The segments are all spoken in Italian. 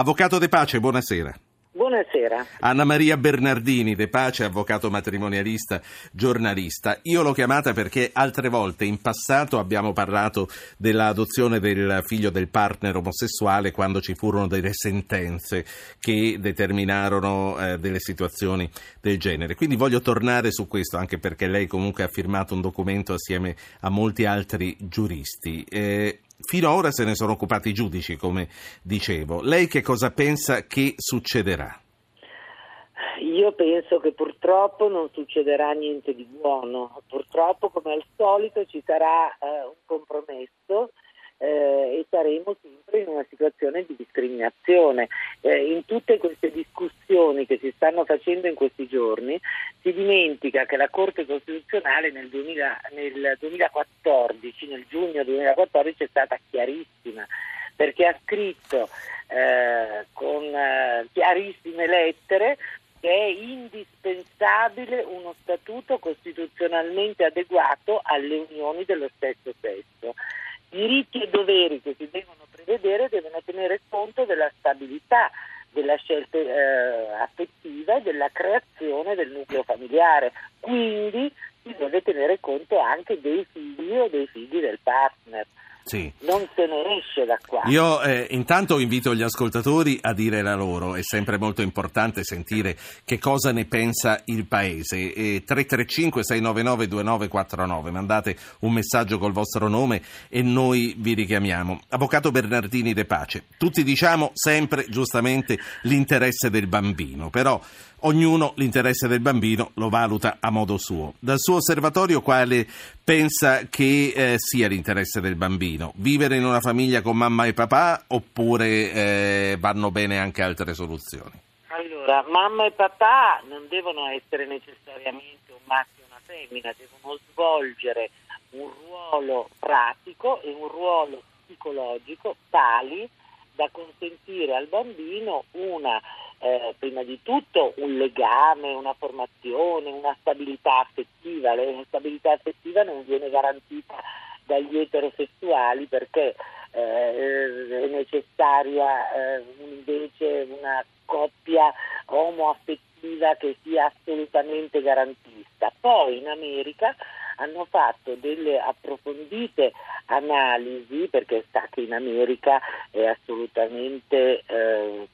Avvocato De Pace, buonasera. Buonasera. Anna Maria Bernardini, De Pace, avvocato matrimonialista, giornalista. Io l'ho chiamata perché altre volte in passato abbiamo parlato dell'adozione del figlio del partner omosessuale quando ci furono delle sentenze che determinarono eh, delle situazioni del genere. Quindi voglio tornare su questo anche perché lei comunque ha firmato un documento assieme a molti altri giuristi. Eh, Fino ad ora se ne sono occupati i giudici, come dicevo. Lei che cosa pensa che succederà? Io penso che purtroppo non succederà niente di buono. Purtroppo, come al solito, ci sarà eh, un compromesso eh, e saremo sempre in una situazione di discriminazione. Eh, in tutte queste discussioni che si stanno facendo in questi giorni si dimentica che la Corte Costituzionale nel, 2000, nel 2014, nel giugno 2014 è stata chiarissima perché ha scritto eh, con eh, chiarissime lettere che è indispensabile uno statuto costituzionalmente adeguato alle unioni dello stesso sesso diritti e doveri che si devono prevedere devono tenere conto della stabilità della scelta eh, affettiva e della creazione del nucleo familiare. Quindi si deve tenere conto anche dei figli o dei figli del partner. Sì. Non se ne esce da qua. Io eh, intanto invito gli ascoltatori a dire la loro, è sempre molto importante sentire che cosa ne pensa il Paese. E 335-699-2949, mandate un messaggio col vostro nome e noi vi richiamiamo. Avvocato Bernardini De Pace, tutti diciamo sempre giustamente l'interesse del bambino, però ognuno l'interesse del bambino lo valuta a modo suo. Dal suo osservatorio quale pensa che eh, sia l'interesse del bambino? Vivere in una famiglia con mamma e papà oppure eh, vanno bene anche altre soluzioni? Allora, mamma e papà non devono essere necessariamente un maschio e una femmina, devono svolgere un ruolo pratico e un ruolo psicologico tali da consentire al bambino una eh, prima di tutto un legame, una formazione, una stabilità affettiva. La stabilità affettiva non viene garantita dagli eterosessuali perché eh, è necessaria eh, invece una coppia omoaffettiva che sia assolutamente garantista. Poi in America hanno fatto delle approfondite analisi perché sa che in America è assolutamente eh,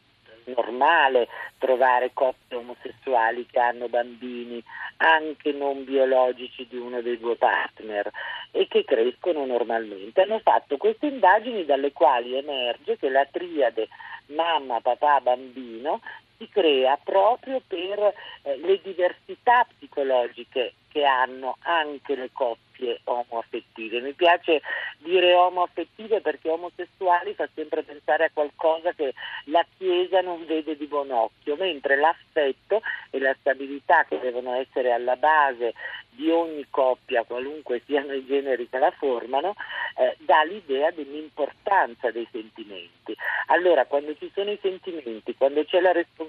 normale trovare coppie omosessuali che hanno bambini anche non biologici di uno dei due partner e che crescono normalmente. Hanno fatto queste indagini dalle quali emerge che la triade mamma, papà, bambino si crea proprio per eh, le diversità psicologiche che hanno anche le coppie omoaffettive. Mi piace dire omoaffettive perché omosessuali fa sempre pensare a qualcosa che la Chiesa non vede di buon occhio, mentre l'affetto e la stabilità che devono essere alla base di ogni coppia, qualunque siano i generi che la formano, eh, dà l'idea dell'importanza dei sentimenti. Allora, quando ci sono i sentimenti, quando c'è la responsabilità,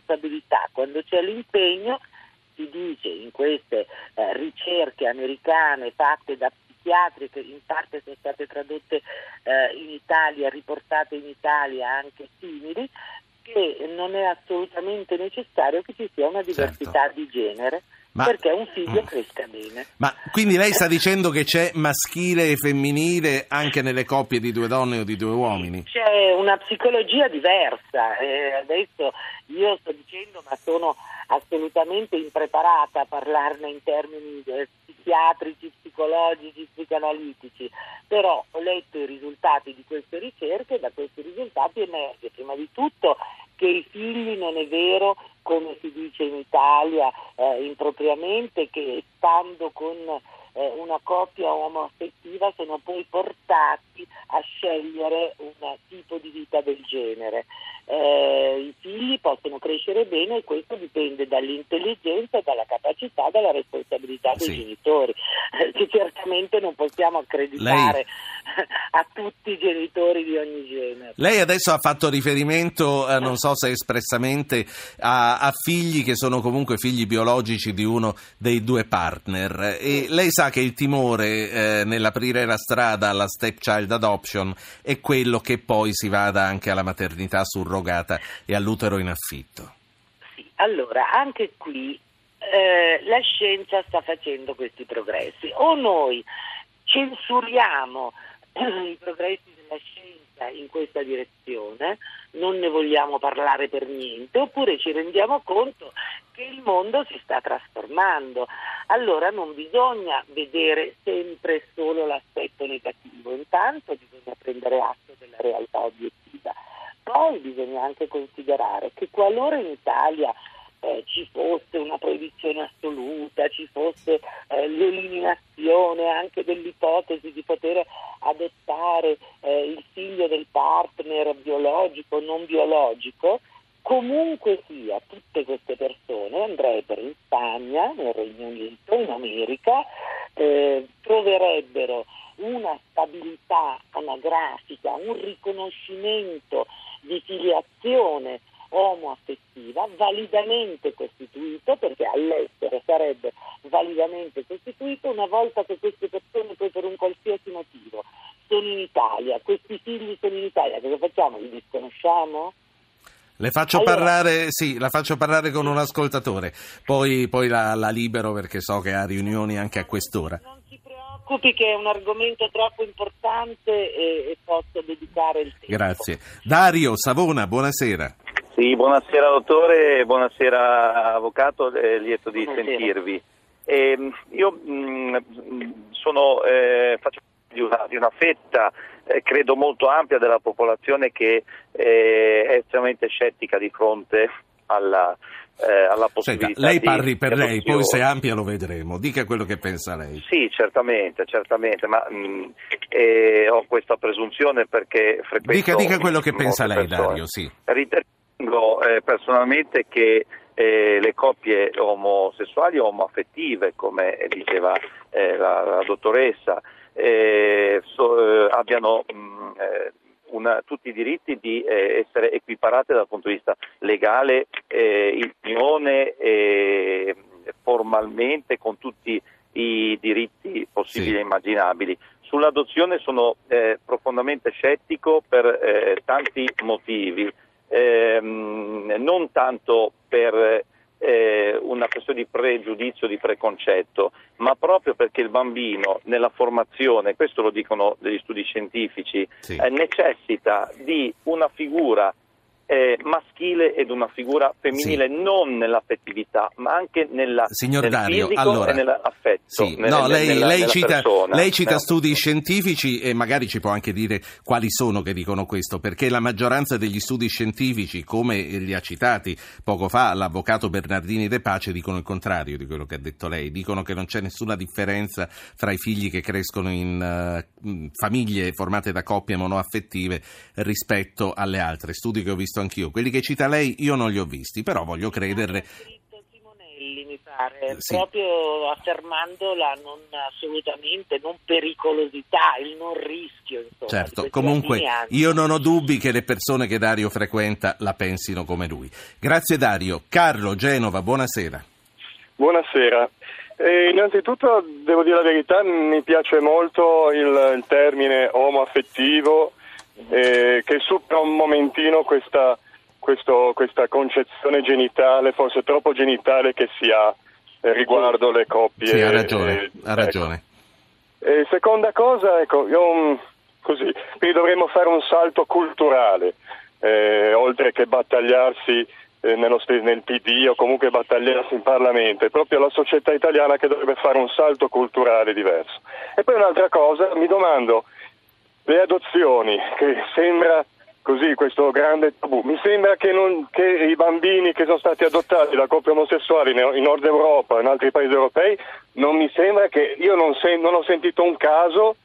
quando c'è l'impegno, si dice in queste eh, ricerche americane fatte da psichiatri che in parte sono state tradotte eh, in Italia, riportate in Italia anche simili, che non è assolutamente necessario che ci sia una diversità certo. di genere ma, perché un figlio mm. cresca bene. Ma quindi lei sta dicendo che c'è maschile e femminile anche nelle coppie di due donne o di due uomini? C'è una psicologia diversa. Eh, adesso io sto dicendo, ma sono assolutamente impreparata a parlarne in termini eh, psichiatrici, psicologici, psicanalitici, però ho letto i risultati di queste ricerche e da questi risultati emerge prima di tutto che i figli non è vero, come si dice in Italia eh, impropriamente, che stando con eh, una coppia omoaffettiva sono poi portati a scegliere un tipo di vita del genere. Eh, I figli possono crescere bene e questo dipende dall'intelligenza, dalla capacità, dalla responsabilità dei sì. genitori, che certamente non possiamo accreditare. A tutti i genitori di ogni genere. Lei adesso ha fatto riferimento, eh, non so se espressamente, a, a, figli che sono comunque figli biologici di uno dei due partner e lei sa che il timore eh, nell'aprire la strada alla stepchild adoption è quello che poi si vada anche alla maternità surrogata surrogata e all'utero in affitto. Sì, allora anche qui eh, la scienza sta facendo questi progressi. O noi censuriamo i progressi della scienza in questa direzione, non ne vogliamo parlare per niente, oppure ci rendiamo conto che il mondo si sta trasformando. Allora non bisogna vedere sempre solo l'aspetto negativo, intanto bisogna prendere atto della realtà obiettiva. Poi bisogna anche considerare che qualora in Italia eh, ci fosse una proibizione assoluta, ci fosse eh, l'eliminazione anche dell'ipotesi di poter adottare eh, il figlio del partner biologico o non biologico, comunque sia tutte queste persone andrebbero in Spagna, nel Regno Unito, in America, eh, troverebbero una stabilità anagrafica, un riconoscimento di filiazione omoaffettiva validamente costituito, perché all'estero sarebbe validamente costituito una volta che queste persone poi per un qualsiasi motivo sono in Italia, questi figli sono in Italia, cosa facciamo? Li disconosciamo? Le faccio allora, parlare, sì, la faccio parlare con un ascoltatore, poi, poi la, la, libero perché so che ha riunioni anche a quest'ora. Non si preoccupi che è un argomento troppo importante e, e posso dedicare il tempo. Grazie. Dario Savona, buonasera. Sì, buonasera dottore, buonasera avvocato, eh, lieto di buonasera. sentirvi. Eh, io mh, mm, sono, eh, faccio di una, di una fetta, eh, credo molto ampia della popolazione che eh, è estremamente scettica di fronte alla, eh, alla possibilità Senta, lei parli per lei, poi se ampia lo vedremo. Dica quello che pensa lei. Sì, certamente, certamente, ma mh, mm, eh, ho questa presunzione perché frequento... Dica, dica quello che pensa lei, persone. Dario, sì. Ritengo eh, personalmente che eh, le coppie omosessuali o omoaffettive, come diceva eh, la, la, dottoressa, eh, so, eh, abbiano mh, mm, eh, una, tutti i diritti di essere equiparate dal punto di vista legale, in unione formalmente con tutti i diritti possibili sì. e immaginabili. Sull'adozione sono profondamente scettico per tanti motivi ehm, non tanto per eh, una questione di pregiudizio, di preconcetto, ma proprio perché il bambino nella formazione, questo lo dicono degli studi scientifici, sì. eh, necessita di una figura eh, maschile ed una figura femminile sì. non nell'affettività ma anche nella, Signor nel Dario, allora, e nell'affetto. Sì. Nel, no, lei, nella, lei, nella cita, lei, cita, no. studi scientifici e magari ci può anche dire quali sono che dicono questo, perché la maggioranza degli studi scientifici, come li ha citati poco fa l'avvocato Bernardini De Pace, dicono il contrario di quello che ha detto lei, dicono che non c'è nessuna differenza fra i figli che crescono in uh, famiglie formate da coppie monoaffettive rispetto alle altre. Studi che ho visto visto anch'io. Quelli che cita lei io non li ho visti, però voglio crederle. Mi pare, sì. proprio affermando la non assolutamente non pericolosità, il non rischio. Insomma, certo, comunque io non ho dubbi che le persone che Dario frequenta la pensino come lui. Grazie Dario. Carlo, Genova, buonasera. Buonasera. Eh, innanzitutto devo dire la verità, mi piace molto il, il termine omoaffettivo eh, che supera un momentino questa, questo, questa, concezione genitale, forse troppo genitale che si ha eh, riguardo le coppie. Sì, ha ragione. Eh, ha ragione. Ecco. seconda cosa, ecco, io, così, quindi dovremmo fare un salto culturale, eh, oltre che battagliarsi eh, nello, nel PD o comunque battagliarsi in Parlamento, è proprio la società italiana che dovrebbe fare un salto culturale diverso. E poi un'altra cosa, mi domando, le adozioni, che sembra così questo grande tabù. Mi sembra che, non, che, i bambini che sono stati adottati da coppie omosessuali in Nord Europa in altri paesi europei, non mi sembra che io non, sen, non ho sentito un caso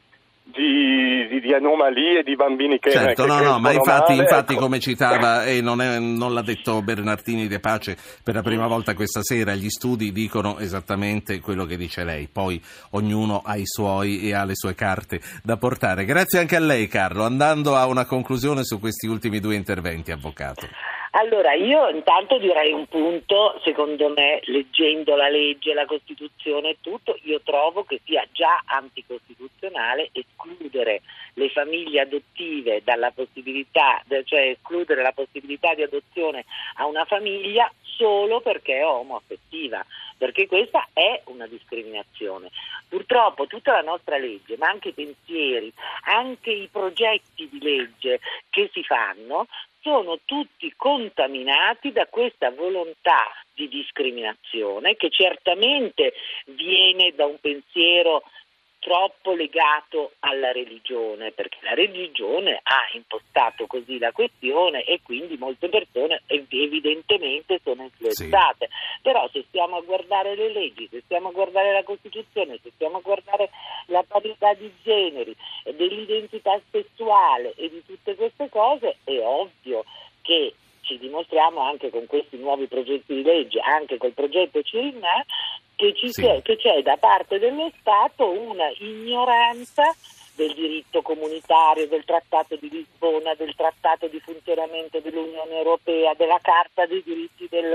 di, di, di, anomalie di bambini che certo, che no, no, ma infatti, male, infatti ecco. come citava e non, è, non, l'ha detto Bernardini De Pace per la prima volta questa sera, gli studi dicono esattamente quello che dice lei, poi ognuno ha i suoi e ha le sue carte da portare. Grazie anche a lei Carlo, andando a una conclusione su questi ultimi due interventi, avvocato. Allora, io intanto direi un punto, secondo me, leggendo la legge, la Costituzione e tutto, io trovo che sia già anticostituzionale escludere le famiglie adottive dalla possibilità, cioè escludere la possibilità di adozione a una famiglia solo perché è omoaffettiva, perché questa è una discriminazione. Purtroppo tutta la nostra legge, ma anche i pensieri, anche i progetti di legge che si fanno sono tutti contaminati da questa volontà di discriminazione che certamente viene da un pensiero troppo legato alla religione, perché la religione ha impostato così la questione e quindi molte persone evidentemente sono influenzate. Sì. Però se stiamo a guardare le leggi, se stiamo a guardare la Costituzione, se stiamo a guardare la parità di generi, dell'identità sessuale e di tutte queste cose, è ovvio che ci dimostriamo anche con questi nuovi progetti di legge, anche col progetto Cirinà, che, sì. che c'è da parte dello Stato una ignoranza del diritto comunitario, del trattato di Lisbona, del trattato di funzionamento dell'Unione Europea, della Carta dei diritti del,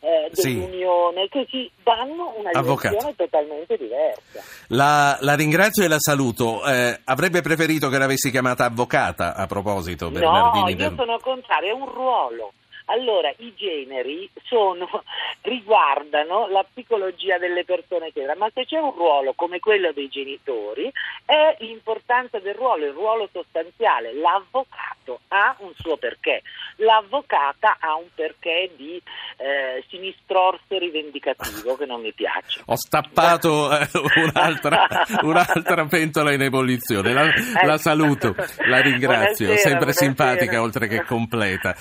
eh, dell'Unione, sì. che ci danno una direzione totalmente diversa. La, la, ringrazio e la saluto. Eh, avrebbe preferito che l'avessi chiamata avvocata a proposito, Bernardini? No, io sono contrario, è un ruolo. Allora, i generi sono, riguardano la psicologia delle persone ma se c'è un ruolo come quello dei genitori è l'importanza del ruolo, il ruolo sostanziale. L'avvocato ha un suo perché, l'avvocata ha un perché di eh, sinistrorso rivendicativo che non mi piace. Ho stappato eh, un'altra, un'altra, pentola in ebollizione, la, la saluto, la ringrazio, buonasera, sempre buonasera. simpatica oltre che completa.